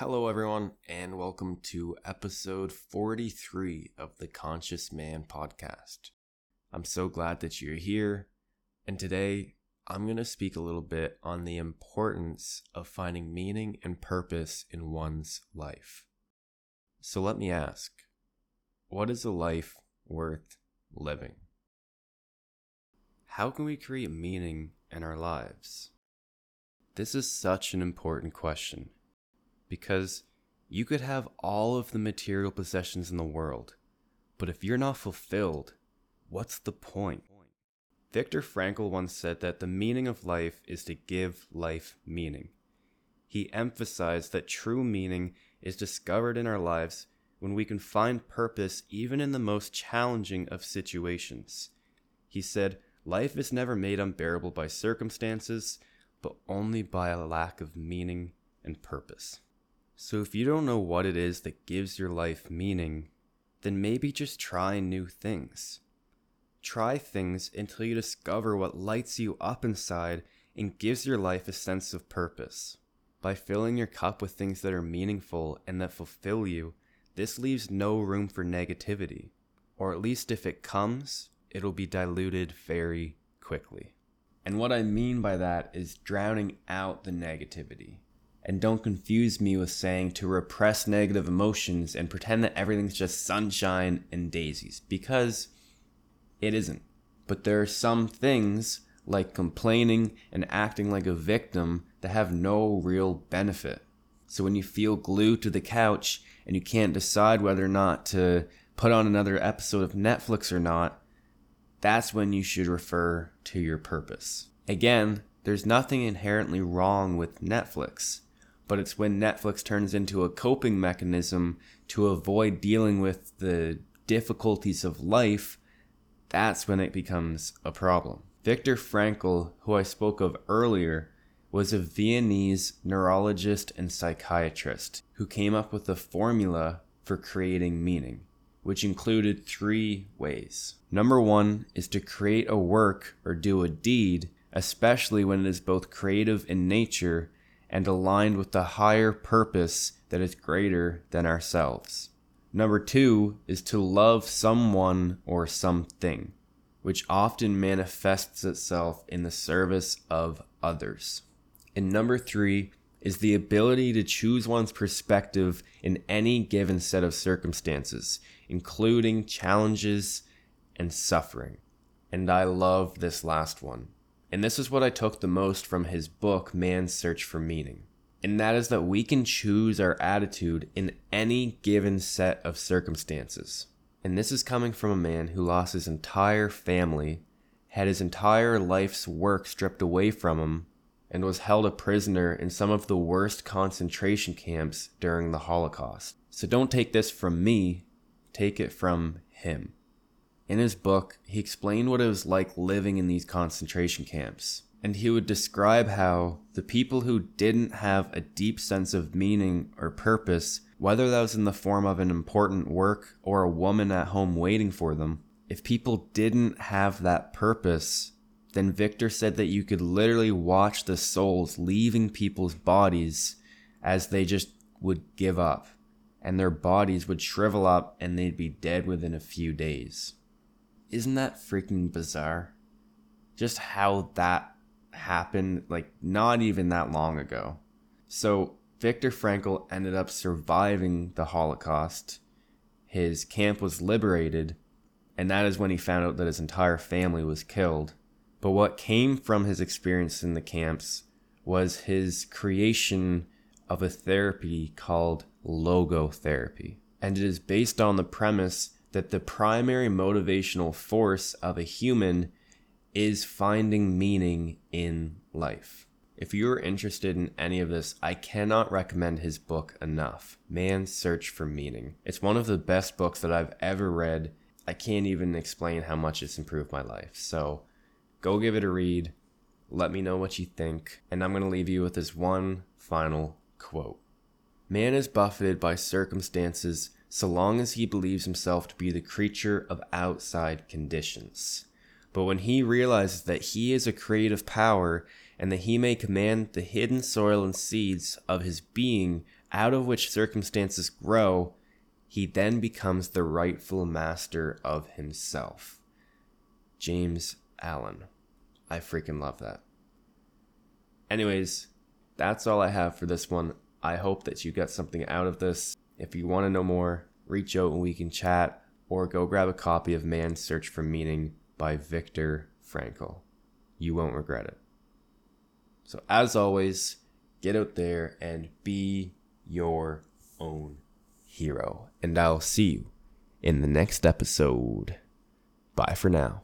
Hello, everyone, and welcome to episode 43 of the Conscious Man podcast. I'm so glad that you're here, and today I'm going to speak a little bit on the importance of finding meaning and purpose in one's life. So let me ask what is a life worth living? How can we create meaning in our lives? This is such an important question because you could have all of the material possessions in the world, but if you're not fulfilled, what's the point? Viktor Frankl once said that the meaning of life is to give life meaning. He emphasized that true meaning is discovered in our lives when we can find purpose even in the most challenging of situations. He said, Life is never made unbearable by circumstances, but only by a lack of meaning and purpose. So if you don't know what it is that gives your life meaning, then maybe just try new things. Try things until you discover what lights you up inside and gives your life a sense of purpose. By filling your cup with things that are meaningful and that fulfill you, this leaves no room for negativity. Or at least if it comes, it'll be diluted very quickly. And what I mean by that is drowning out the negativity. And don't confuse me with saying to repress negative emotions and pretend that everything's just sunshine and daisies, because it isn't. But there are some things, like complaining and acting like a victim, that have no real benefit. So when you feel glued to the couch and you can't decide whether or not to put on another episode of Netflix or not, that's when you should refer to your purpose. Again, there's nothing inherently wrong with Netflix but it's when Netflix turns into a coping mechanism to avoid dealing with the difficulties of life, that's when it becomes a problem. Viktor Frankl, who I spoke of earlier, was a Viennese neurologist and psychiatrist who came up with a formula for creating meaning, which included three ways. Number one is to create a work or do a deed, especially when it is both creative in nature and aligned with the higher purpose that is greater than ourselves. Number two is to love someone or something, which often manifests itself in the service of others. And number three is the ability to choose one's perspective in any given set of circumstances, including challenges and suffering. And I love this last one. And this is what I took the most from his book, Man's Search for Meaning. And that is that we can choose our attitude in any given set of circumstances. And this is coming from a man who lost his entire family, had his entire life's work stripped away from him, and was held a prisoner in some of the worst concentration camps during the Holocaust. So don't take this from me, take it from him. In his book, he explained what it was like living in these concentration camps. And he would describe how the people who didn't have a deep sense of meaning or purpose, whether that was in the form of an important work or a woman at home waiting for them, if people didn't have that purpose, then Viktor said that you could literally watch the souls leaving people's bodies as they just would give up, and their bodies would shrivel up and they'd be dead within a few days. Isn't that freaking bizarre? Just how that happened, like, not even that long ago. So, Viktor Frankl ended up surviving the Holocaust. His camp was liberated, and that is when he found out that his entire family was killed. But what came from his experience in the camps was his creation of a therapy called logotherapy. And it is based on the premise that the primary motivational force of a human is finding meaning in life. If you're interested in any of this, I cannot recommend his book enough Man's Search for Meaning. It's one of the best books that I've ever read. I can't even explain how much it's improved my life. So go give it a read. Let me know what you think. And I'm going to leave you with this one final quote Man is buffeted by circumstances so long as he believes himself to be the creature of outside conditions. But when he realizes that he is a creative power and that he may command the hidden soil and seeds of his being out of which circumstances grow, he then becomes the rightful master of himself. James Allen. I freaking love that. Anyways, that's all I have for this one. I hope that you got something out of this. If you want to know more, reach out and we can chat, or go grab a copy of Man's Search for Meaning by Viktor Frankl. You won't regret it. So, as always, get out there and be your own hero. And I'll see you in the next episode. Bye for now.